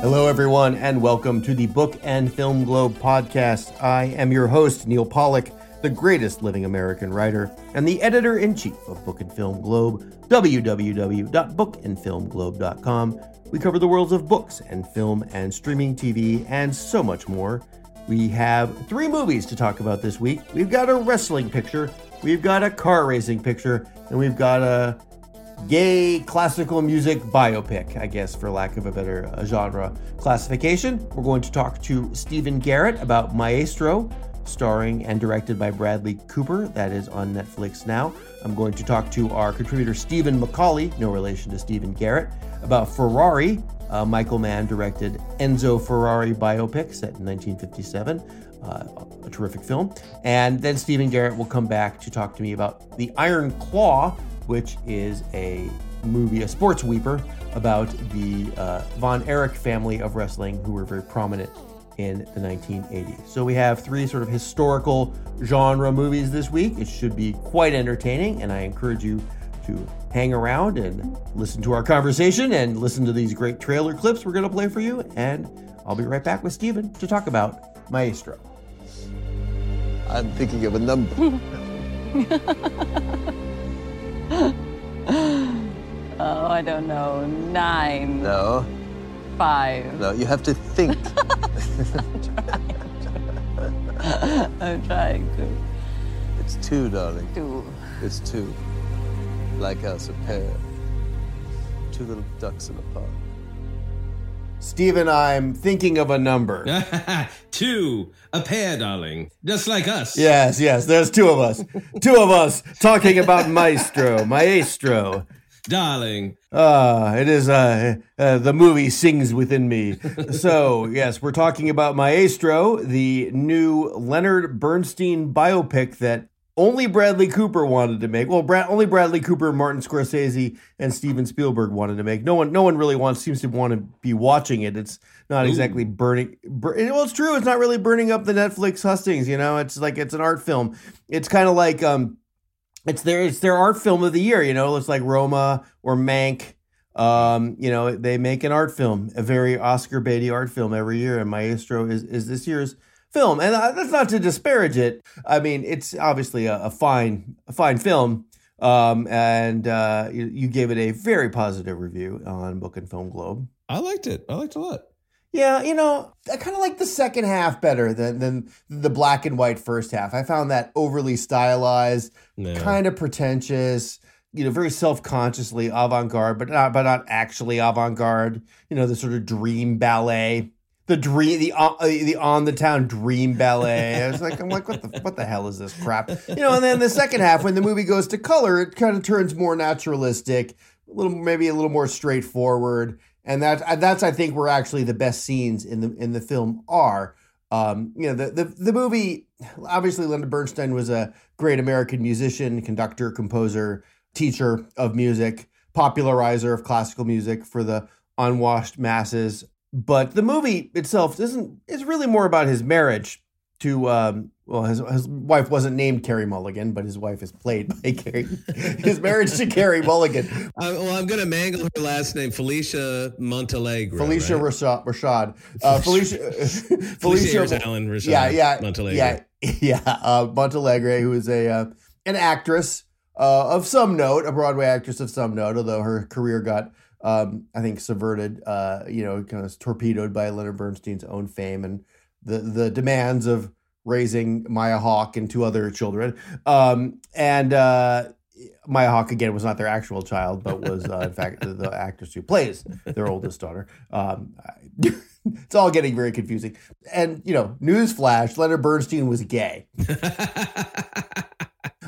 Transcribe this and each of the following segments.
Hello, everyone, and welcome to the Book and Film Globe podcast. I am your host, Neal Pollack, the greatest living American writer and the editor in chief of Book and Film Globe, www.bookandfilmglobe.com. We cover the worlds of books and film and streaming TV and so much more. We have three movies to talk about this week. We've got a wrestling picture, we've got a car racing picture, and we've got a gay classical music biopic, I guess, for lack of a better uh, genre classification. We're going to talk to Stephen Garrett about Maestro, starring and directed by Bradley Cooper. That is on Netflix now. I'm going to talk to our contributor Stephen Macaulay, no relation to Stephen Garrett, about Ferrari. Uh, Michael Mann directed Enzo Ferrari biopic set in 1957. Uh, a terrific film. And then Stephen Garrett will come back to talk to me about The Iron Claw, which is a movie, a sports weeper about the uh, Von Erich family of wrestling who were very prominent in the 1980s. So we have three sort of historical genre movies this week. It should be quite entertaining, and I encourage you to hang around and listen to our conversation and listen to these great trailer clips we're going to play for you. And I'll be right back with Stephen to talk about Maestro. I'm thinking of a number. Oh, I don't know. Nine. No, Five. no, you have to think. I'm trying to it's two, darling. do. It's two. Like us, a pair. Two little ducks in a pond. Stephen, I'm thinking of a number. Two, a pair, darling, just like us. Yes, yes, there's two of us. two of us talking about Maestro, Maestro. darling. Ah, it is uh, uh the movie sings within me. So, yes, we're talking about Maestro, the new Leonard Bernstein biopic that only Bradley Cooper wanted to make. Well, Brad, only Bradley Cooper, Martin Scorsese, and Steven Spielberg wanted to make. No one, no one really wants seems to want to be watching it. It's not exactly burning. Bur- well, it's true. It's not really burning up the Netflix hustings. You know, it's like it's an art film. It's kind of like um, it's their it's their art film of the year. You know, it's like Roma or Mank. Um, you know, they make an art film, a very Oscar baity art film every year, and Maestro is is this year's film. And that's not to disparage it. I mean, it's obviously a, a fine a fine film. Um, and uh, you, you gave it a very positive review on Book and Film Globe. I liked it. I liked it a lot. Yeah, you know, I kind of like the second half better than than the black and white first half. I found that overly stylized, No. kind of pretentious, you know, very self-consciously avant-garde, but not but not actually avant-garde. You know, the sort of dream ballet, the dream, the uh, the on the town dream ballet. I was like, I'm like, what the what the hell is this crap? You know, and then the second half, when the movie goes to color, it kind of turns more naturalistic, a little maybe a little more straightforward, and that uh, that's I think where actually the best scenes in the in the film are. Um, you know, the, the the movie obviously Leonard Bernstein was a great American musician, conductor, composer, teacher of music, popularizer of classical music for the unwashed masses. But the movie itself isn't is really more about his marriage to um well his, his wife wasn't named Carey Mulligan, but his wife is played by Carrie his marriage to Carey Mulligan. Uh, well, I'm going to mangle her last name, Felicia Montealegre. Felicia right? Rashad, Rashad. Uh, Felicia, Felicia Rose Allen Rashad yeah, yeah, Montealegre. yeah, yeah. Uh, Montealegre, who is a uh, an actress uh, of some note, a Broadway actress of some note, although her career got, um, I think, subverted. Uh, you know, kind of torpedoed by Leonard Bernstein's own fame and the the demands of raising Maya Hawke and two other children. Um, and uh, Maya Hawke again was not their actual child, but was uh, in fact the, the actress who plays their oldest daughter. Um, I- it's all getting very confusing. And you know, newsflash: Leonard Bernstein was gay.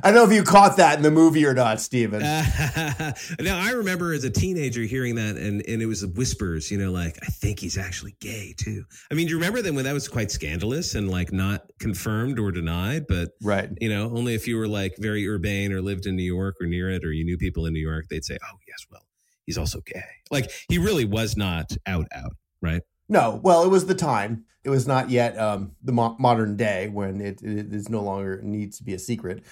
I don't know if you caught that in the movie or not, Steven. now I remember as a teenager hearing that, and and it was whispers, you know, like I think he's actually gay too. I mean, do you remember then when that was quite scandalous and like not confirmed or denied, but right. you know, only if you were like very urbane or lived in New York or near it, or you knew people in New York, they'd say, "Oh yes, well, he's also gay." Like he really was not out out, right? No, well, it was the time. It was not yet um, the mo- modern day when it, it is no longer needs to be a secret.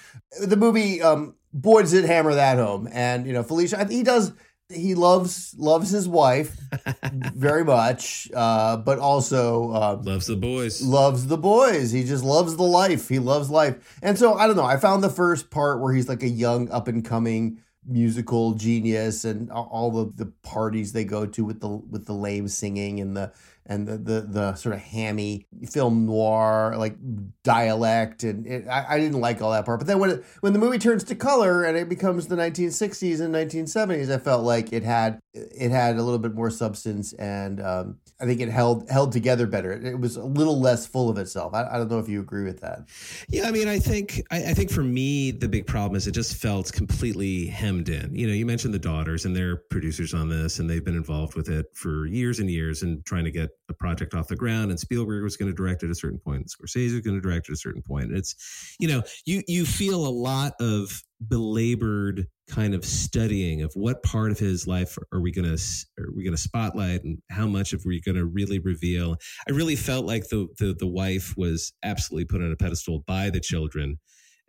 The movie, um, boy, does it hammer that home. And you know, Felicia, he does he loves loves his wife very much, uh, but also uh, Loves the boys. loves the boys. He just loves the life. He loves life. And so I don't know. I found the first part where he's like a young up and coming musical genius and all of the parties they go to with the with the lame singing and the and the the, the sort of hammy film noir like dialect and it, I, I didn't like all that part. But then when it, when the movie turns to color and it becomes the 1960s and 1970s I felt like it had it had a little bit more substance and um, I think it held held together better. It, it was a little less full of itself. I, I don't know if you agree with that. Yeah, I mean, I think I, I think for me the big problem is it just felt completely hemmed in. You know, you mentioned the daughters and they're producers on this, and they've been involved with it for years and years and trying to get a project off the ground. And Spielberg was going to direct at a certain point, and Scorsese was going to direct at a certain point. And it's, you know, you you feel a lot of belabored kind of studying of what part of his life are we going to are we going to spotlight and how much of we going to really reveal i really felt like the, the the wife was absolutely put on a pedestal by the children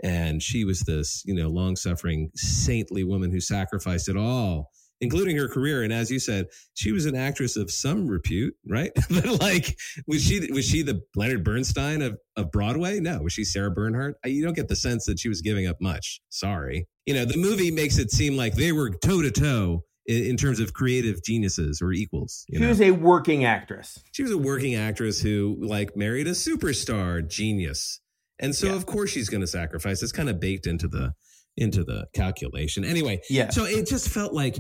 and she was this you know long suffering saintly woman who sacrificed it all including her career. And as you said she was an actress of some repute right? But like was she was she the leonard bernstein of, of broadway? No. Was she sarah bernhardt? I- you don't get the sense that she was giving up much. Sorry. You know the movie makes it seem like they were toe to toe in terms of creative geniuses or equals you she know? was a working actress. She was a working actress who like married a superstar genius. And so Yeah. of course she's going to sacrifice. It's kind of baked into the into the calculation. Anyway yeah so it just felt like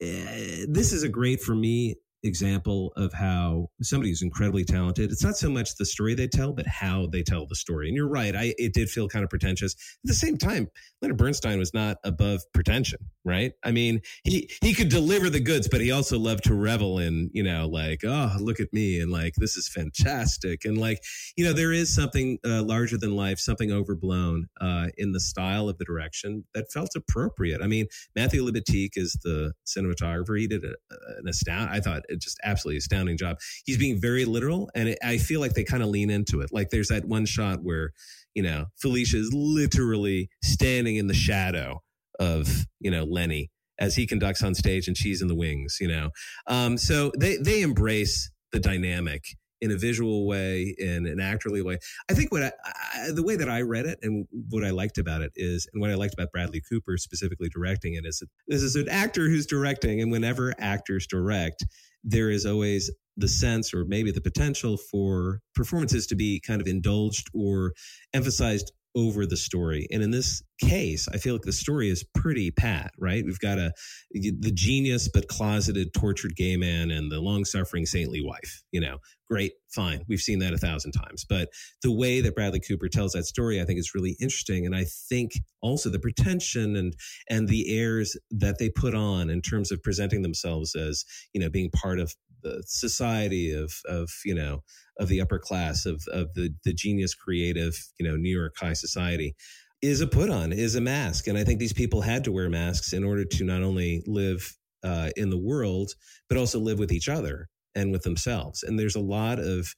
Eh, this is a great for me example of how somebody who's incredibly talented it's not so much the story they tell but how they tell the story. And you're right i it did feel kind of pretentious. At the same time leonard bernstein was not above pretension right? I mean he he could deliver the goods but he also loved to revel in you know like oh look at me and like this is fantastic. And like you know there is something uh, larger than life something overblown uh, in the style of the direction that felt appropriate. I mean Matthew Libatique is the cinematographer. He did a, an astound, I thought, just absolutely astounding job. He's being very literal, and it, I feel like they kind of lean into it. Like there's that one shot where, you know, Felicia is literally standing in the shadow of, you know, Lenny as he conducts on stage, and she's in the wings. You know, um, so they they embrace the dynamic in a visual way, in an actorly way. I think what I, I, the way that I read it and what I liked about it is, and what I liked about Bradley Cooper specifically directing it is that this is an actor who's directing, and whenever actors direct, there is always the sense or maybe the potential for performances to be kind of indulged or emphasized over the story. And in this case, I feel like the story is pretty pat, right? We've got a the genius but closeted, tortured gay man and the long-suffering saintly wife. You know, great, fine. We've seen that a thousand times. But the way that Bradley Cooper tells that story, I think is really interesting. And I think also the pretension and and the airs that they put on in terms of presenting themselves as, you know, being part of the society of of, you know, of the upper class of of the the genius creative you know new york high society is a put on is a mask. And i think these people had to wear masks in order to not only live uh, in the world but also live with each other and with themselves. And there's a lot of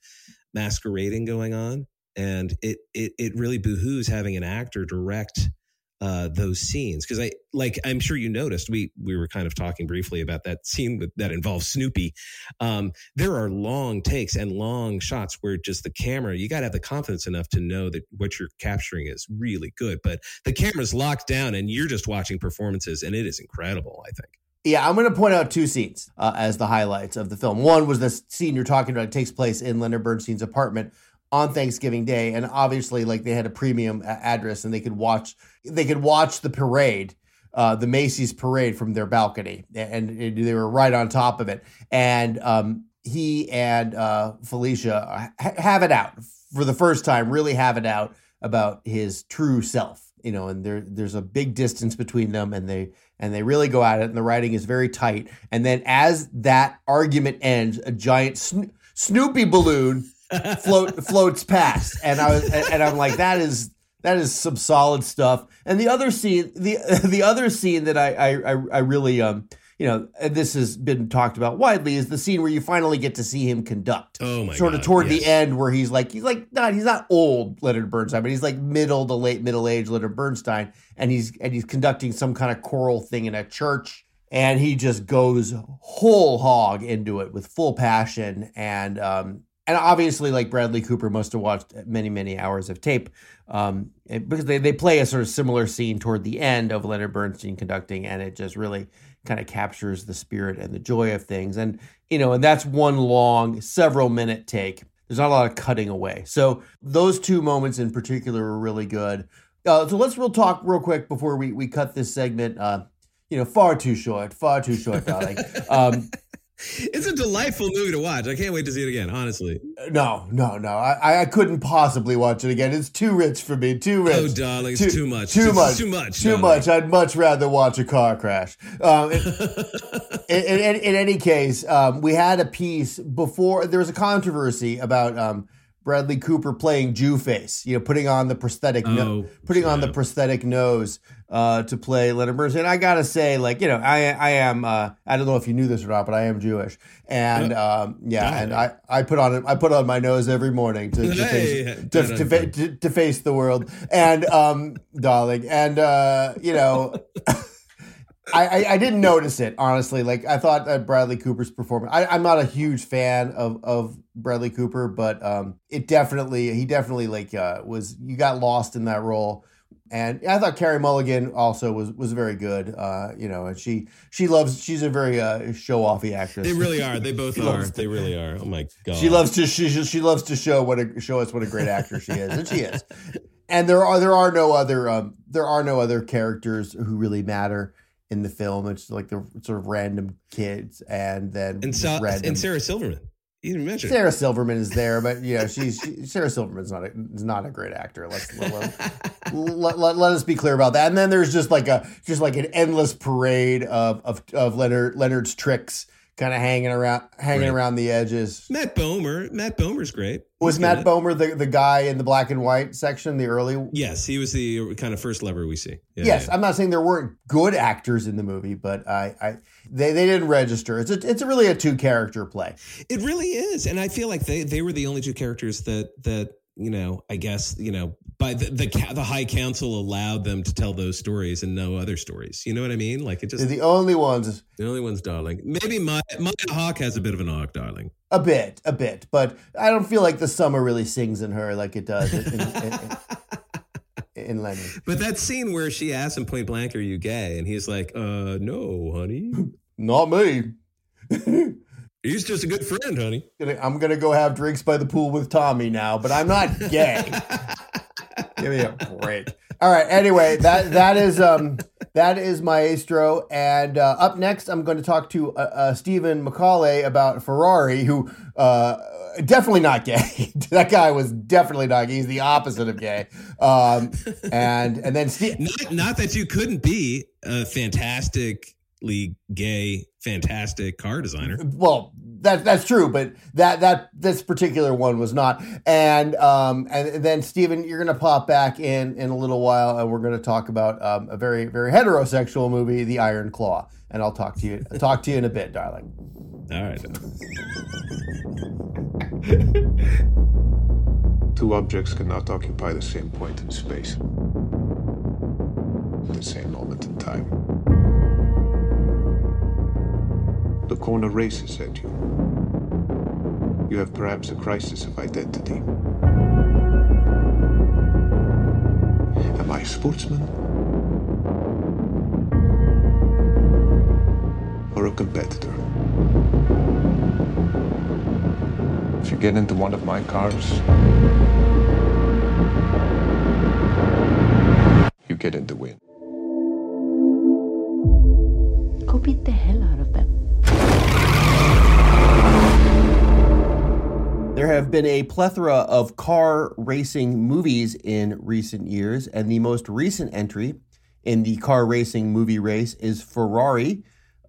masquerading going on. And it it, it really behooves having an actor direct uh, those scenes because I like I'm sure you noticed we we were kind of talking briefly about that scene with, that involves Snoopy. Um, there are long takes and long shots where just the camera you got to have the confidence enough to know that what you're capturing is really good, but the camera's locked down and you're just watching performances and it is incredible. I think. Yeah, I'm going to point out two scenes uh, as the highlights of the film. One was the scene you're talking about. It takes place in Leonard Bernstein's apartment on Thanksgiving Day, and obviously, like they had a premium address, and they could watch they could watch the parade, uh, the Macy's parade from their balcony, and, they were right on top of it. And um, he and uh, Felicia ha- have it out for the first time, really have it out about his true self. You know, and there there's a big distance between them, and they and they really go at it, and the writing is very tight. And then as that argument ends, a giant Sno- Snoopy balloon float floats past, and I was and I'm like, that is that is some solid stuff. And the other scene, the the other scene that I I I, really um you know and this has been talked about widely is the scene where you finally get to see him conduct. Oh my Sort of God, toward yes. the end where he's like he's like not he's not old Leonard Bernstein, but he's like middle to late middle age Leonard Bernstein, and he's and he's conducting some kind of choral thing in a church and he just goes whole hog into it with full passion and um, and obviously like Bradley Cooper must have watched many many hours of tape um, because they, they play a sort of similar scene toward the end of Leonard Bernstein conducting and it just really kind of captures the spirit and the joy of things. And you know and that's one long several minute take. There's not a lot of cutting away. So those two moments in particular were really good. Uh, so let's real talk real quick before we, we cut this segment uh, you know far too short far too short darling. Um, It's a delightful movie to watch. I can't wait to see it again, honestly. No, no, no. I, I couldn't possibly watch it again. It's too rich for me. Too rich. Oh, darling, it's too much. Too much. too much, Too much. I'd much rather watch a car crash. Um, in, in, in, in any case, um, we had a piece before. There was a controversy about um, Bradley Cooper playing Jew face. You know, putting on the prosthetic, no, Oh, putting on the yeah. prosthetic nose uh, to play Leonard Bernstein. And I gotta say, like, you know, I I am. Uh, I don't know if you knew this or not, but I am Jewish, and um, yeah, Yeah. and I, I put on I put on my nose every morning to to, face, to, to, fa- to, to face the world, and um, darling, and uh, you know. I, I, I didn't notice it honestly. Like I thought that Bradley Cooper's performance. I, I'm not a huge fan of of Bradley Cooper, but um, it definitely he definitely like uh, was you got lost in that role. And I thought Carey Mulligan also was was very good. Uh, you know, and she she loves she's a very uh, show offy actress. They really are. They both are. loves They really are. Oh my god. She loves to she she loves to show what a show us what a great actor she is, and she is. And there are there are no other um there are no other characters who really matter in the film. It's like the sort of random kids, and then and, Sa- random. and Sarah Silverman. You didn't mention. her. Sarah Silverman is there, but you know she's she, Sarah Silverman's not a, is not a great actor. Let's let, let, let, let, let us be clear about that. And then there's just like a just like an endless parade of of, of Leonard Leonard's tricks, kind of hanging around hanging Right. around the edges. Matt Bomer. Matt Bomer's great. Was He's Matt. Bomer the, the guy in the black and white section, the early? Yes, he was the kind of first lever we see. Yeah, yes, yeah. I'm not saying there weren't good actors in the movie, but I, I they, they didn't register. It's a, it's really a two character play. It really is, and I feel like they they were the only two characters that that you know. I guess you know by the the, the High Council allowed them to tell those stories and no other stories. You know what I mean? Like it They're just the only ones. the only one's darling. Maybe my Maya Hawke has a bit of an arc, darling. A bit, a bit, but I don't feel like the summer really sings in her like it does in, in, in, in Lenny. But that scene where she asks him point blank, "Are you gay?" and he's like, "Uh, no, honey. Not me. He's just a good friend, honey." I'm gonna go have drinks by the pool with Tommy now, but I'm not gay. Give me a break. All right. Anyway, that that is um that is Maestro, and uh, up next I'm going to talk to uh, uh, Stephen Macaulay about Ferrari, who uh, definitely not gay. that guy was definitely not gay. He's the opposite of gay. Um, and and then Steve. Not, not that you couldn't be a fantastically gay, fantastic car designer. well that that's true but that that this particular one was not and um and then Stephen you're gonna pop back in in a little while and we're gonna talk about um, a very very heterosexual movie the Iron Claw and I'll talk to you talk to you in a bit darling All right. Two objects cannot occupy the same point in space. At the same moment in time. The corner races at you. You have perhaps a crisis of identity. Am I a sportsman? Or a competitor? If you get into one of my cars, you get in the win. Go beat the hell out There have been a plethora of car racing movies in recent years, and the most recent entry in the car racing movie race is Ferrari.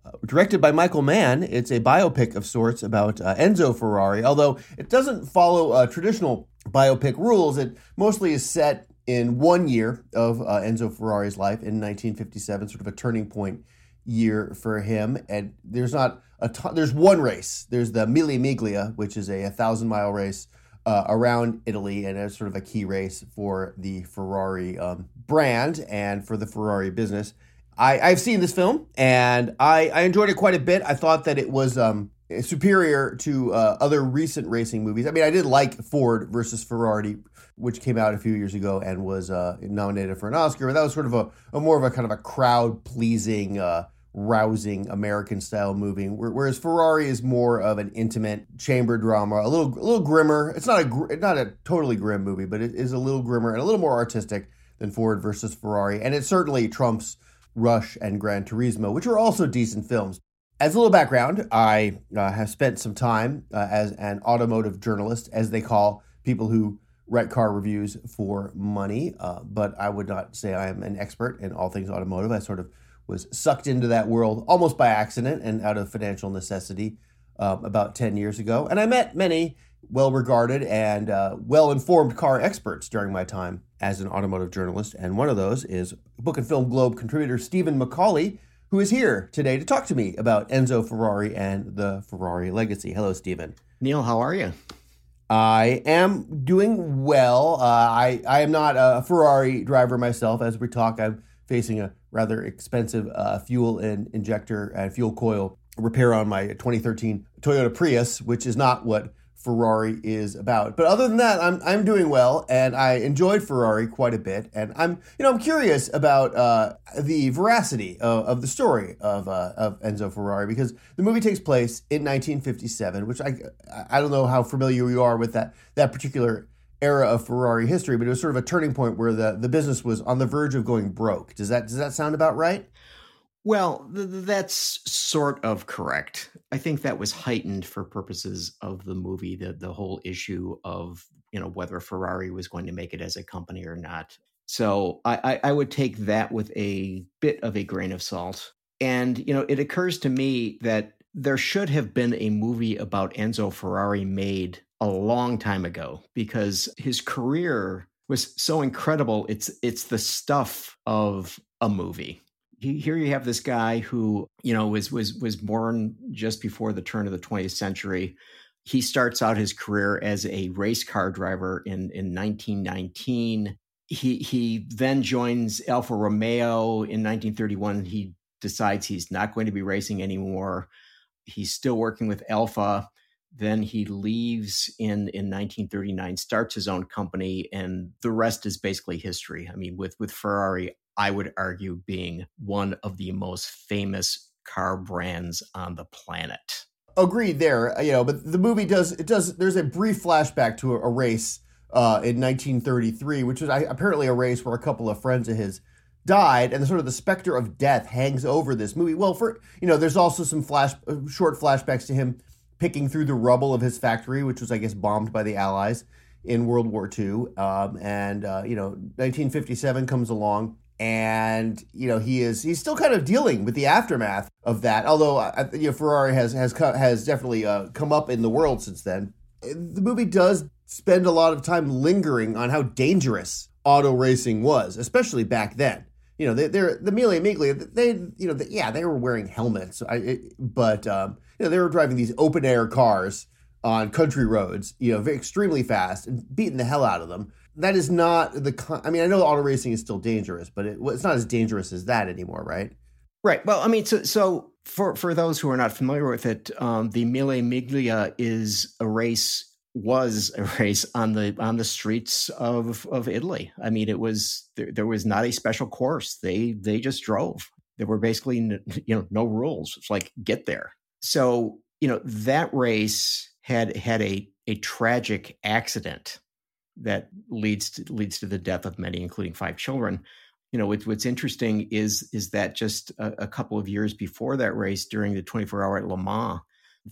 Uh, directed by Michael Mann, it's a biopic of sorts about uh, Enzo Ferrari, although it doesn't follow uh, traditional biopic rules. It mostly is set in one year of uh, Enzo Ferrari's life in 1957, sort of a turning point year for him. And there's not a ton, there's one race. There's the Mille Miglia, which is a, a thousand mile race uh, around Italy, and it's sort of a key race for the Ferrari um, brand and for the Ferrari business. I, I've seen this film and I, I enjoyed it quite a bit. I thought that it was um, superior to uh, other recent racing movies. I mean, I did like Ford versus Ferrari, which came out a few years ago and was uh, nominated for an Oscar. But that was sort of a, a more of a kind of a crowd pleasing, uh, rousing American style movie. Whereas Ferrari is more of an intimate chamber drama, a little a little grimmer. It's not a not a totally grim movie, but it is a little grimmer and a little more artistic than Ford versus Ferrari, and it certainly trumps Rush and Gran Turismo, which are also decent films. As a little background, I uh, have spent some time uh, as an automotive journalist, as they call people who write car reviews for money. Uh, but I would not say I am an expert in all things automotive. I sort of was sucked into that world almost by accident and out of financial necessity um, about 10 years ago. And I met many well regarded and uh, well informed car experts during my time as an automotive journalist. And one of those is Book and Film Globe contributor Stephen Macaulay, who is here today to talk to me about Enzo Ferrari and the Ferrari legacy. Hello, Stephen. Neal, how are you? I am doing well. Uh, I, I am not a Ferrari driver myself. As we talk, I'm facing a rather expensive uh, fuel and injector and fuel coil repair on my 2013 Toyota Prius, which is not what Ferrari is about. But other than that, I'm I'm doing well, and I enjoyed Ferrari quite a bit. And I'm you know I'm curious about uh, the veracity of, of, the story of uh, of Enzo Ferrari because the movie takes place in 1957, which I I don't know how familiar you are with that that particular era of Ferrari history, but it was sort of a turning point where the the business was on the verge of going broke. Does that does that sound about right? Well, th- that's sort of correct. I think that was heightened for purposes of the movie, the the whole issue of you know whether Ferrari was going to make it as a company or not. So I, I, I would take that with a bit of a grain of salt. And you know, it occurs to me that there should have been a movie about Enzo Ferrari made a long time ago because his career was so incredible. It's it's the stuff of a movie. Here you have this guy who you know was was was born just before the turn of the 20th century. He starts out his career as a race car driver in in 1919 he he then joins alfa romeo in 1931 he decides he's not going to be racing anymore. He's still working with alfa then he leaves in in 1939 starts his own company and the rest is basically history i mean with with ferrari I would argue being one of the most famous car brands on the planet. Agreed there, uh, you know, but the movie does it does there's a brief flashback to a, a race uh, in 1933, which was apparently a race where a couple of friends of his died, and the sort of the specter of death hangs over this movie. Well, for you know, there's also some flash uh, short flashbacks to him picking through the rubble of his factory, which was I guess bombed by the Allies in World War II, um, and uh, you know, 1957 comes along and you know he is he's still kind of dealing with the aftermath of that. Although uh, you know Ferrari has has has definitely uh, come up in the world since then. The movie does spend a lot of time lingering on how dangerous auto racing was, especially back then. You know, they, they're the Mille Miglia. They, you know, yeah, they were wearing helmets, I, it, but um, you know, they were driving these open air cars on country roads, you know, extremely fast and beating the hell out of them that is not the. I mean, I know auto racing is still dangerous, but it, it's not as dangerous as that anymore, right? Right. Well, I mean, so so for for those who are not familiar with it, um, the Mille Miglia is a race was a race on the on the streets of of Italy. I mean, it was there, there was not a special course. They they just drove. There were basically you know no rules. It's like get there. So you know that race had had a a tragic accident that leads to, leads to the death of many, including five children. You know, what's, what's interesting is is that just a, a couple of years before that race, during the 24 hour at Le Mans,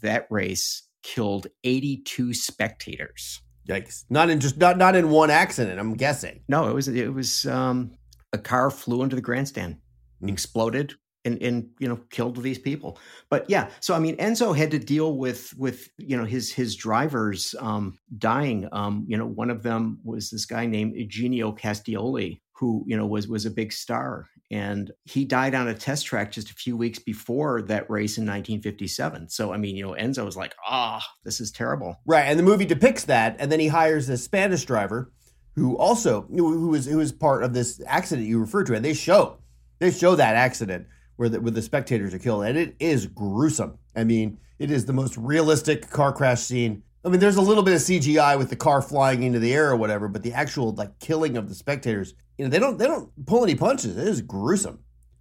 that race killed 82 spectators. Yikes! Not in just not not in one accident. I'm guessing. No, it was it was um, a car flew into the grandstand, mm. exploded, and and you know killed these people. But yeah so i mean enzo had to deal with with you know his his drivers um dying. Um you know one of them was this guy named eugenio castellotti who you know was was a big star. And he died on a test track just a few weeks before that race in 1957 so i mean you know enzo was like ah oh, this is terrible. Right and the movie depicts that and then he hires this spanish driver who also who was who was part of this accident you referred to and they show They show that accident where the, where the spectators are killed, and it is gruesome. I mean, it is the most realistic car crash scene. I mean, there's a little bit of CGI with the car flying into the air or whatever, but the actual like killing of the spectators, you know, they don't they don't pull any punches. It is gruesome.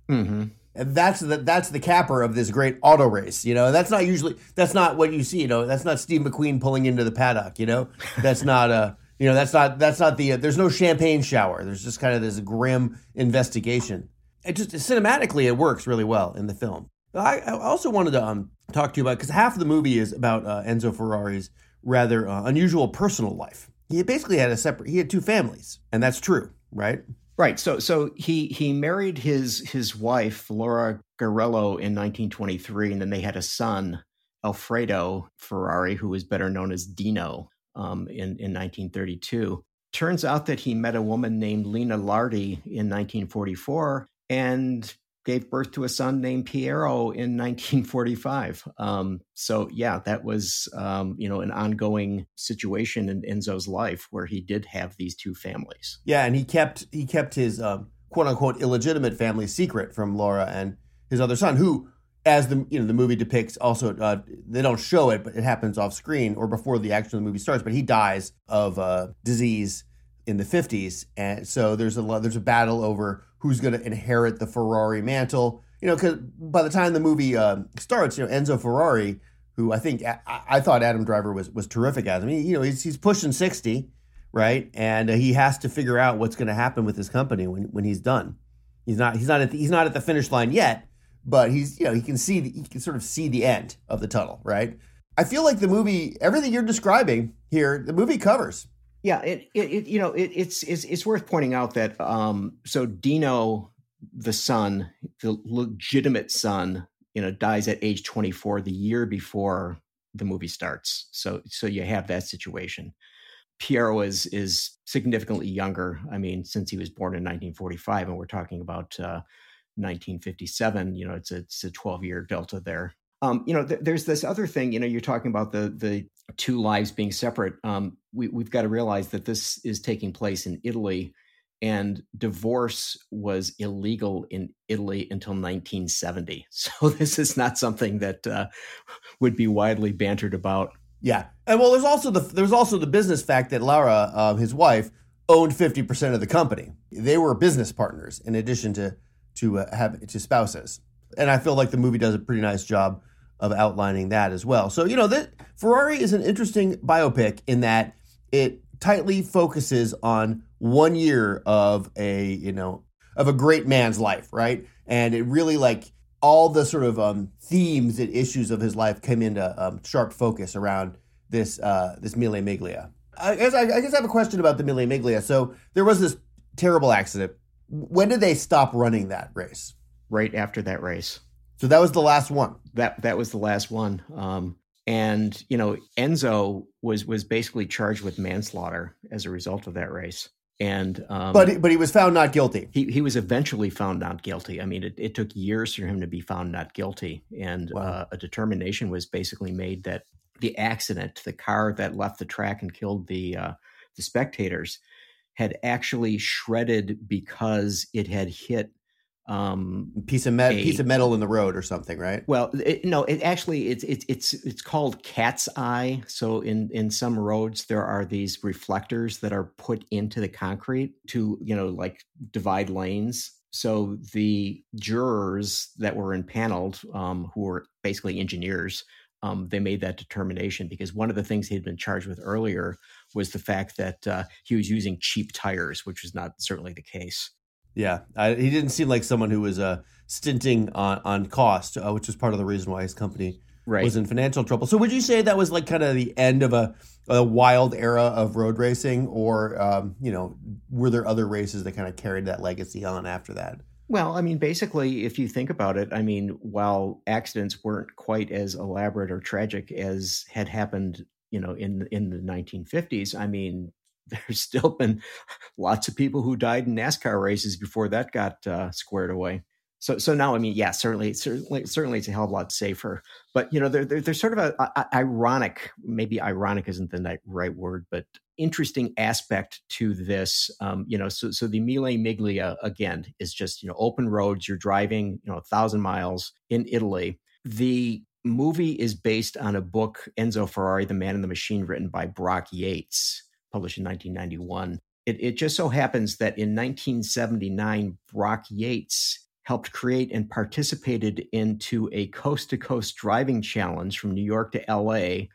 Mm-hmm. And that's the that's the capper of this great auto race. You know, that's not usually that's not what you see. You know, that's not Steve McQueen pulling into the paddock. You know, that's not uh you know that's not that's not the uh, there's no champagne shower. There's just kind of this grim investigation. It just cinematically it works really well in the film. I, I also wanted to um talk to you about because half of the movie is about uh, Enzo Ferrari's rather uh, unusual personal life. He basically had a separate he had two families, and that's true, right? Right. So so he he married his his wife Laura Garello in 1923, and then they had a son Alfredo Ferrari, who was better known as Dino, um, in in 1932. Turns out that he met a woman named Lina Lardi in 1944, and gave birth to a son named Piero in 1945. Um, so yeah, that was um, you know an ongoing situation in Enzo's life where he did have these two families. Yeah, and he kept he kept his um, quote unquote illegitimate family secret from Laura and his other son, who, as the you know the movie depicts, also uh, they don't show it, but it happens off screen or before the action of the movie starts. But he dies of uh, disease in the 50s and so there's a there's a battle over who's going to inherit the Ferrari mantle. You know, because by the time the movie uh, starts, you know Enzo Ferrari, who I think I, I, thought Adam Driver was was terrific as. I mean, you know, he's he's pushing sixty, right, and uh, he has to figure out what's going to happen with his company when when he's done. He's not he's not at the, he's not at the finish line yet, but he's you know he can see the, he can sort of see the end of the tunnel, right? I feel like the movie, everything you're describing here, the movie covers. Yeah, it, it, it you know it, it's it's it's worth pointing out that um so Dino the son, the legitimate son, you know, dies at age 24 the year before the movie starts. So so you have that situation. Piero is is significantly younger. I mean, since he was born in 1945, and we're talking about uh, 1957. You know, it's a it's a 12 year delta there. Um, you know, th- there's this other thing. You know, you're talking about the the two lives being separate. Um, we, we've got to realize that this is taking place in Italy, and divorce was illegal in Italy until 1970. So this is not something that uh, would be widely bantered about. Yeah, and well, there's also the there's also the business fact that Laura, uh, his wife, owned 50 percent of the company. They were business partners in addition to to uh, have to spouses, and I feel like the movie does a pretty nice job of outlining that as well. So, you know, that Ferrari is an interesting biopic in that it tightly focuses on one year of a, you know, of a great man's life, right? And it really like all the sort of um, themes and issues of his life came into um, sharp focus around this uh, this Mille Miglia. I guess I, I guess I have a question about the Mille Miglia. So there was this terrible accident. When did they stop running that race? Right after that race. So that was the last one. That that was the last one. Um, and you know, Enzo was was basically charged with manslaughter as a result of that race. And um, but but he was found not guilty. He he was eventually found not guilty. I mean, it, it took years for him to be found not guilty, and wow. uh, a determination was basically made that the accident, the car that left the track and killed the uh, the spectators, had actually shredded because it had hit um, piece of metal, piece of metal in the road or something, right? Well, it, no, it actually it's it's it's it's called cat's eye. So in in some roads there are these reflectors that are put into the concrete to you know like divide lanes. So the jurors that were impaneled, um, who were basically engineers, um, they made that determination because one of the things he'd been charged with earlier was the fact that uh, he was using cheap tires, which was not certainly the case. Yeah, I, he didn't seem like someone who was uh, stinting on on cost, uh, which was part of the reason why his company right. was in financial trouble. So, would you say that was like kind of the end of a, a wild era of road racing, or um, you know, were there other races that kind of carried that legacy on after that? Well, I mean, basically, if you think about it, I mean, while accidents weren't quite as elaborate or tragic as had happened, you know, in in the 1950s, I mean, there's still been lots of people who died in NASCAR races before that got uh, squared away. So, so now, I mean, yeah, certainly, certainly, certainly, it's a hell of a lot safer. But you know, there, there, there's sort of a, a, ironic, maybe ironic isn't the right word, but interesting aspect to this. Um, you know, so so the Mille Miglia again is just you know open roads. You're driving, you know, a thousand miles in Italy. The movie is based on a book, Enzo Ferrari, The Man in the Machine, written by Brock Yates, published in 1991. It, it just so happens that in 1979, Brock Yates helped create and participated into a coast to coast driving challenge from New York to LA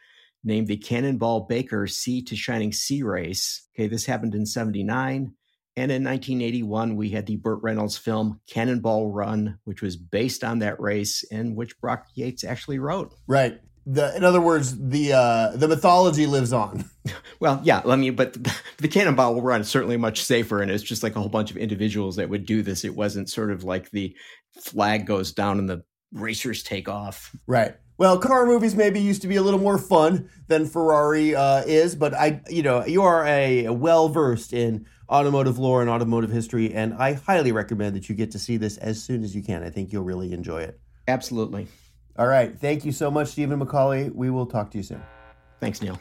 named the Cannonball Baker Sea to Shining Sea Race. Okay, this happened in 79. And in 1981, we had the Burt Reynolds film Cannonball Run, which was based on that race and which Brock Yates actually wrote. Right the in other words the uh the mythology lives on. Well yeah i mean but the, the cannonball run is certainly much safer and it's just like a whole bunch of individuals that would do this. It wasn't sort of like the flag goes down and the racers take off. Right. Well car movies maybe used to be a little more fun than ferrari uh, is but i you know you are a well versed in automotive lore and automotive history and i highly recommend that you get to see this as soon as you can. I think you'll really enjoy it. Absolutely all right. Thank you so much, Stephen Macaulay. We will talk to you soon. Thanks, Neal.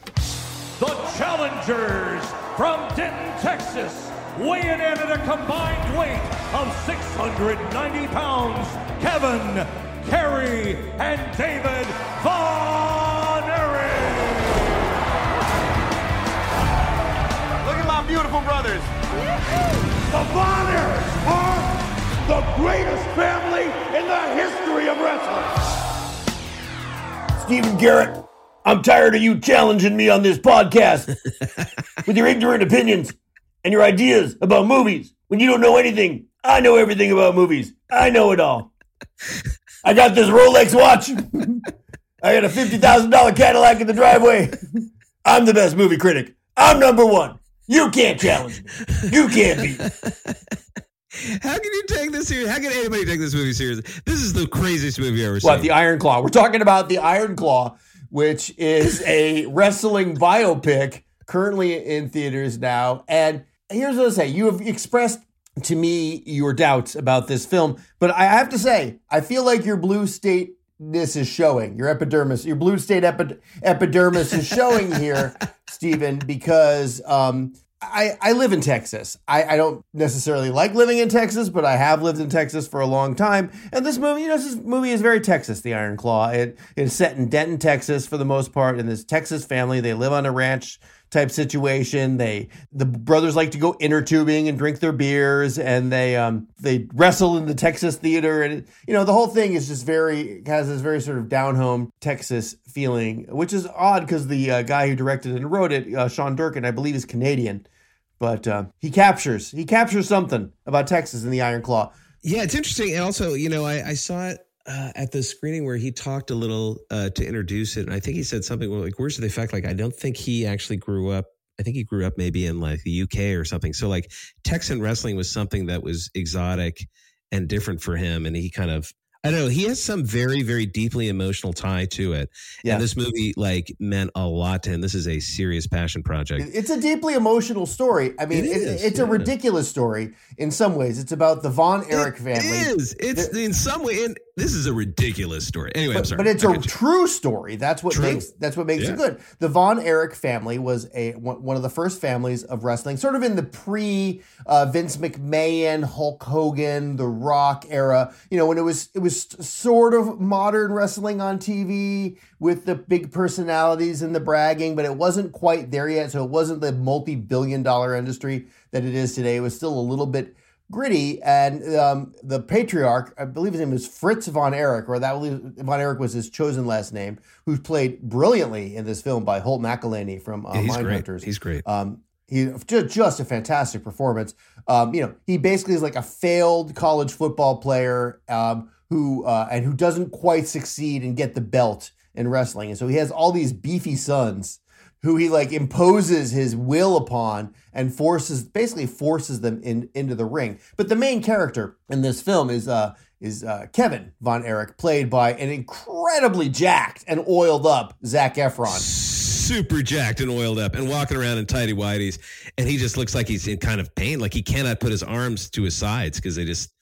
The challengers from Denton, Texas, weighing in at a combined weight of 690 pounds, Kevin, Kerry, and David Von Erich. Look at my beautiful brothers. The Von Erichs are the greatest family in the history of wrestling. Steven Garrett, I'm tired of you challenging me on this podcast with your ignorant opinions and your ideas about movies when you don't know anything. I know everything about movies. I know it all. I got this Rolex watch. I got a $50,000 Cadillac in the driveway. I'm the best movie critic. I'm number one. You can't challenge me. You can't beat how can you take this serious? How can anybody take this movie seriously? This is the craziest movie I've ever what, seen. What, the Iron Claw? We're talking about the Iron Claw, which is a wrestling biopic currently in theaters now. And here's what I say you have expressed to me your doubts about this film, but I have to say, I feel like your blue state this is showing your epidermis your blue state epi- epidermis is showing here stephen because um, I, I live in Texas. I, I don't necessarily like living in Texas, but I have lived in Texas for a long time. And this movie, you know, this movie is very Texas, The Iron Claw. It, it is set in Denton, Texas for the most part. In this Texas family, they live on a ranch type situation. They the brothers like to go inner tubing and drink their beers, and they um they wrestle in the Texas theater, and you know the whole thing is just very has this very sort of down home Texas feeling, which is odd because the uh, guy who directed and wrote it, uh, Sean Durkin, I believe, is Canadian but uh, he captures he captures something about Texas in the Iron Claw. Yeah, it's interesting. And also, you know, I, I saw it uh, at the screening where he talked a little uh, to introduce it, and I think he said something like "Where's the effect?" Like, I don't think he actually grew up. I think he grew up maybe in like the UK or something. So like Texan wrestling was something that was exotic and different for him, and he kind of I don't know. He has some very, very deeply emotional tie to it. Yeah. And this movie like meant a lot to him. This is a serious passion project. It's a deeply emotional story. I mean, it is, it's yeah. a ridiculous story in some ways. It's about the Von Erich it family. It is. It's in some way, and this is a ridiculous story. Anyway, but, I'm sorry. But it's a true story. That's what true. makes that's what makes yeah. it good. The Von Erich family was a one of the first families of wrestling, sort of in the pre uh, Vince McMahon, Hulk Hogan, The Rock era. You know, when it was it was sort of modern wrestling on TV with the big personalities and the bragging, but it wasn't quite there yet. So it wasn't the multi-billion dollar industry that it is today. It was still a little bit gritty. And um, the patriarch, I believe his name is Fritz von Erich, or that von Erich was his chosen last name, who's played brilliantly in this film by Holt McCallany from uh, yeah, he's Mindhunters. Great. He's great. Um, he just, just a fantastic performance. Um, you know, he basically is like a failed college football player um, who uh, and who doesn't quite succeed and get the belt in wrestling, and so he has all these beefy sons who he like imposes his will upon and forces basically forces them in into the ring. But the main character in this film is uh is uh, Kevin Von Erich, played by an incredibly jacked and oiled up Zac Efron. Super jacked and oiled up and walking around in tidy whities. And he just looks like he's in kind of pain. Like he cannot put his arms to his sides because they just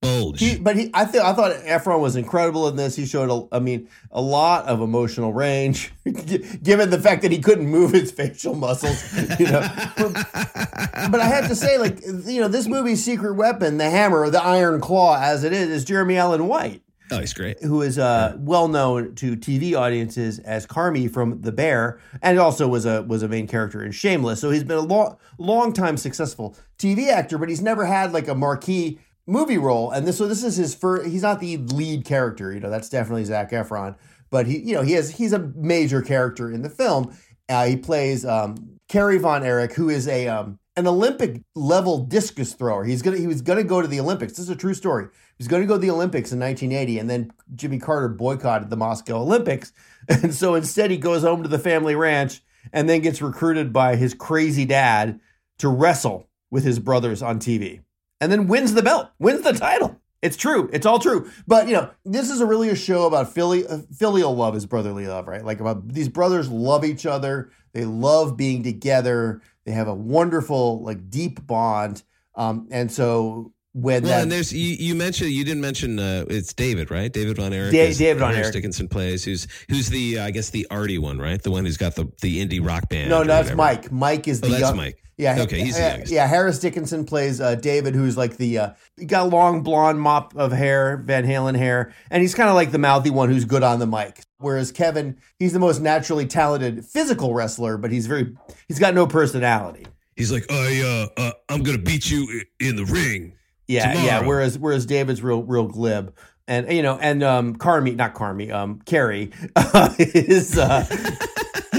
bulge. He, but he, I think I thought Efron was incredible in this. He showed, a, I mean, a lot of emotional range, given the fact that he couldn't move his facial muscles. You know, but, but I have to say, like, you know, this movie's secret weapon, the hammer, the iron claw, as it is, is Jeremy Allen White. Oh, he's great. Who is uh, well known to TV audiences as Carmy from The Bear, and also was a was a main character in Shameless. So he's been a long long time successful TV actor, but he's never had like a marquee movie role. And this so this is his first. He's not the lead character. You know, that's definitely Zac Efron, but he you know he has he's a major character in the film. Uh, he plays um, Kerry Von Erich, who is a um, an Olympic level discus thrower. He's gonna he was gonna go to the Olympics. This is a true story. He was to go to the Olympics in 1980, and then Jimmy Carter boycotted the Moscow Olympics, and so instead he goes home to the family ranch and then gets recruited by his crazy dad to wrestle with his brothers on TV, and then wins the belt, wins the title. It's true. It's all true. But you know, this is a really a show about uh, filial love is brotherly love, right? Like about these brothers love each other. They love being together. They have a wonderful, like, deep bond. Um, and so when Well, that and there's you, you mentioned you didn't mention uh, it's David right David Von Erich Da- David Von Erich. Dickinson plays who's who's the uh, I guess the arty one right the one who's got the the indie rock band no, or that's. Mike. Mike is Oh, the that's young, Mike. Yeah, Okay, he's uh, youngest. yeah. Harris Dickinson plays uh, David, who's like the uh, he got a long blonde mop of hair, Van Halen hair, and he's kind of like the mouthy one who's good on the mic. Whereas Kevin, he's the most naturally talented physical wrestler, but he's very he's got no personality. he's like I uh, uh I'm gonna beat you in the ring Yeah, yeah. Whereas whereas David's real real glib. And you know, and um Carmi, not Carmi, um Kerry is uh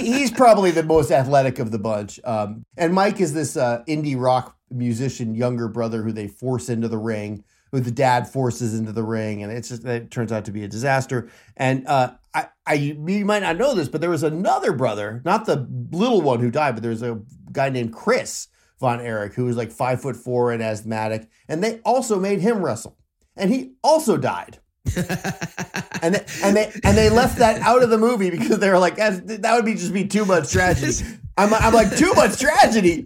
he's probably the most athletic of the bunch. Um and Mike is this uh indie rock musician younger brother who they force into the ring, who the dad forces into the ring, and it's just it turns out to be a disaster. And uh I, I you might not know this, but there was another brother, not the little one who died, but there's a guy named Chris Von Erich who was like five foot four and asthmatic, and they also made him wrestle, and he also died. and they, and they and they left that out of the movie because they were like "That's- that would be just be too much tragedy. I'm, I'm like too much tragedy.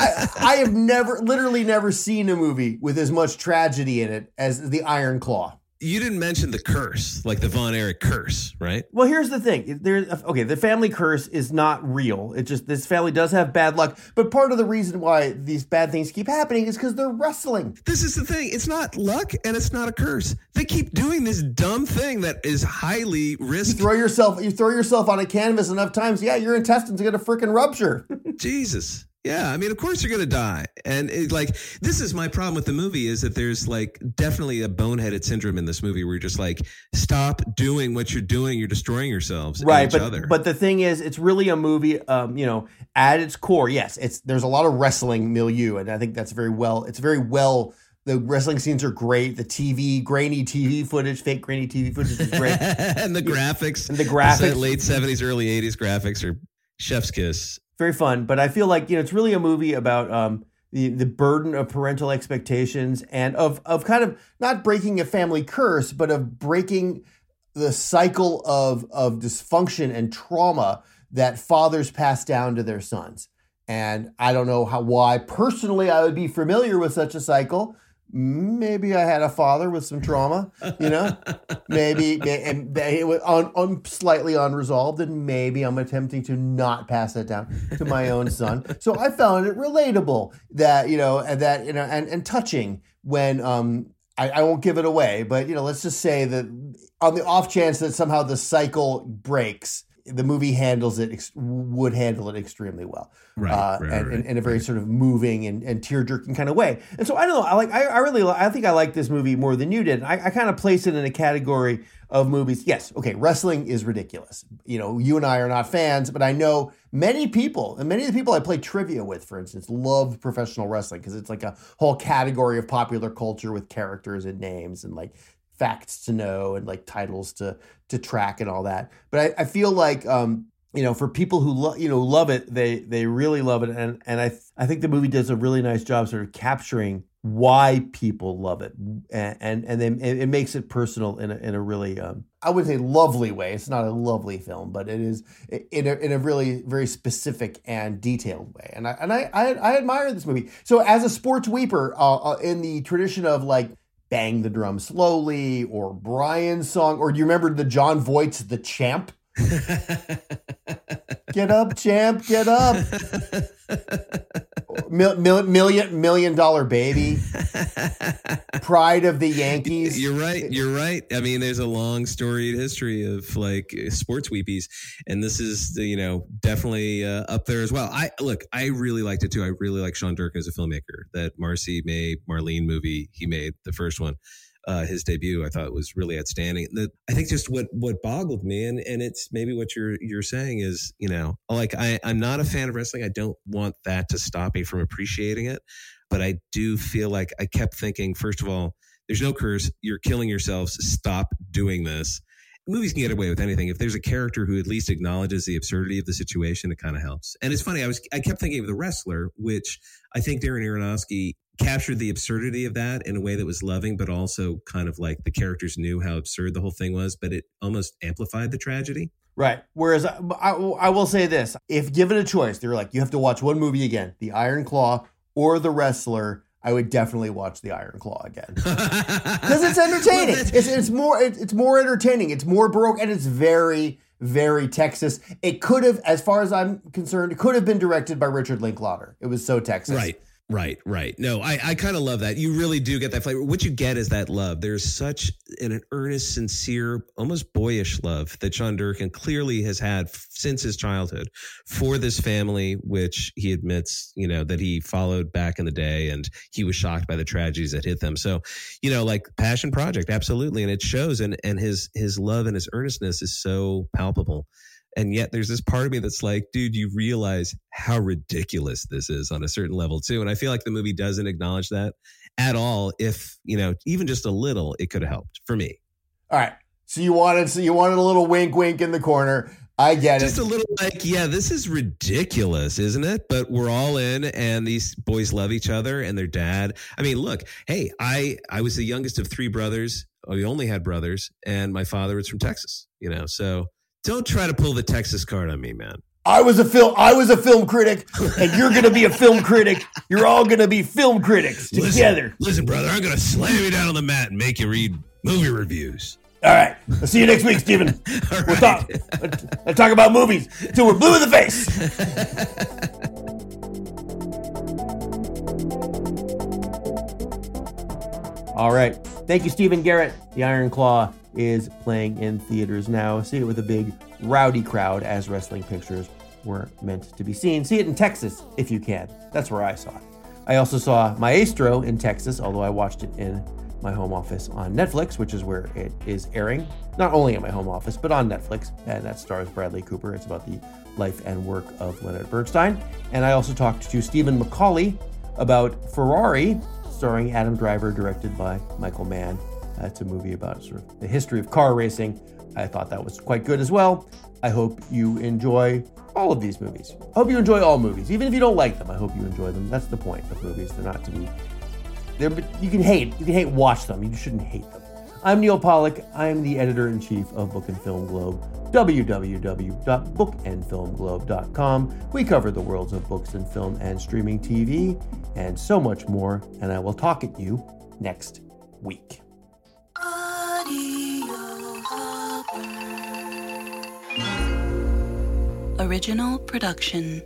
I, I have never, literally never seen a movie with as much tragedy in it as the Iron Claw. You didn't mention the curse like the Von Erich curse right Well, here's the thing. There's okay. The family curse is not real. It just this family does have bad luck. But part of the reason why these bad things keep happening is because they're wrestling. this is the thing it's not luck and it's not a curse they keep doing this dumb thing that is highly You risky throw yourself, you throw yourself on a canvas enough times, yeah, your intestines are gonna freaking rupture. Jesus. Yeah, I mean, of course you're gonna die, and it, like this is my problem with the movie is that there's like definitely a boneheaded syndrome in this movie where you're just like, stop doing what you're doing, you're destroying yourselves, and right each but other. but the thing is it's really a movie um you know at its core yes it's there's a lot of wrestling milieu and i think that's very well it's very well the wrestling scenes are great the tv grainy tv footage fake grainy tv footage is great and the graphics, And the graphics. late '70s, early '80s graphics are chef's kiss. Very fun but i feel like you know it's really a movie about um the, the burden of parental expectations and of of kind of not breaking a family curse but of breaking the cycle of of dysfunction and trauma that fathers pass down to their sons. And i don't know how why personally i would be familiar with such a cycle maybe i had a father with some trauma you know? Maybe and it was un, un, slightly unresolved and maybe i'm attempting to not pass that down to my own son. So i found it relatable that you know and that you know and, and touching when um I, I won't give it away but you know let's just say that on the off chance that somehow the cycle breaks the movie handles it ex- would handle it extremely well Right, uh, right, and, right, in- in a very sort of moving and, and tear jerking kind of way. And so I don't know. I like. I, I really. I think I like this movie more than you did. I, I kind of place it in a category of movies. Yes, okay. Wrestling is ridiculous. You know, you and I are not fans, but I know many people, and many of the people I play trivia with, for instance, love professional wrestling because it's like a whole category of popular culture with characters and names and like facts to know and like titles to to track and all that. But I, I feel like um, you know, for people who lo- you know love it, they they really love it, and and I I think the movie does a really nice job sort of capturing why people love it, and and, and then it, it makes it personal in a, in a really um, I would say lovely way. It's not a lovely film, but it is in a, in a really very specific and detailed way, and I and I I, I admire this movie. So as a sports weeper, uh, uh, in the tradition of like Bang the Drum Slowly or Brian's song. Or do you remember the Jon Voight's The Champ? get up, champ, get up. Mil- mil- million million dollar baby. Pride of the Yankees. You're right. You're right. I mean, there's a long storied history of like sports weepies, and this is you know definitely uh, up there as well. I look, I really liked it too. I really like Sean Durkin as a filmmaker. That Marcy May Marlene movie he made, the first one uh, his debut, I thought was really outstanding. The, I think just what what boggled me, and and it's maybe what you're you're saying is, you know, like I I'm not a fan of wrestling. I don't want that to stop me from appreciating it, but I do feel like I kept thinking, first of all, there's no curse. You're killing yourselves. Stop doing this. Movies can get away with anything. If there's a character who at least acknowledges the absurdity of the situation, it kind of helps. And it's funny. I was I kept thinking of the wrestler, which I think Darren Aronofsky captured the absurdity of that in a way that was loving, but also kind of like the characters knew how absurd the whole thing was, but it almost amplified the tragedy. Right. Whereas I, I, I will say this if given a choice, they're like, you have to watch one movie again The Iron Claw or The Wrestler. I would definitely watch The Iron Claw again because it's entertaining. well, it's, it's more it's more entertaining. It's more baroque and it's very very Texas. It could have, as far as I'm concerned, it could have been directed by Richard Linklater. It was so Texas. Right. Right, right. No, I, I kind of love that. You really do get that flavor. What you get is that love. There's such an, an earnest, sincere, almost boyish love that Sean Durkin clearly has had f- since his childhood for this family, which he admits, you know, that he followed back in the day and he was shocked by the tragedies that hit them. So, you know, like passion project, absolutely. And it shows and, and his, his love and his earnestness is so palpable. And yet there's this part of me that's like, dude, you realize how ridiculous this is on a certain level too. And I feel like the movie doesn't acknowledge that at all. If, you know, even just a little, it could have helped for me. All right. So you wanted, so you wanted a little wink, wink in the corner. I get just it. Just a little like, yeah, this is ridiculous, isn't it? But we're all in, and these boys love each other and their dad. I mean, look, hey, I I was the youngest of three brothers. We only had brothers, and my father was from Texas. You know, so don't try to pull the Texas card on me, man. I was a film. I was a film critic, and you're going to be a film critic. You're all going to be film critics together. Listen, listen, brother, I'm going to slam you down on the mat and make you read movie reviews. All right. I'll see you next week, Stephen. We'll talk. I'll talk about movies till we're blue in the face. All right. Thank you, Stephen Garrett. The Iron Claw is playing in theaters now. See it with a big, rowdy crowd as wrestling pictures were meant to be seen. See it in Texas if you can. That's where I saw it. I also saw Maestro in Texas, although I watched it in my home office on Netflix, which is where it is airing. Not only in my home office, but on Netflix. And that stars Bradley Cooper. It's about the life and work of Leonard Bernstein. And I also talked to Stephen Macaulay about Ferrari, starring Adam Driver, directed by Michael Mann. Uh, it's a movie about sort of the history of car racing. I thought that was quite good as well. I hope you enjoy all of these movies. I hope you enjoy all movies, even if you don't like them. I hope you enjoy them. That's the point of movies. They're not to be. They're you can hate. You can hate. Watch them. You shouldn't hate them. I'm Neal Pollack. I'm the editor in chief of Book and Film Globe. www.bookandfilmglobe.com. We cover the worlds of books and film and streaming TV and so much more. And I will talk at you next week. Original production.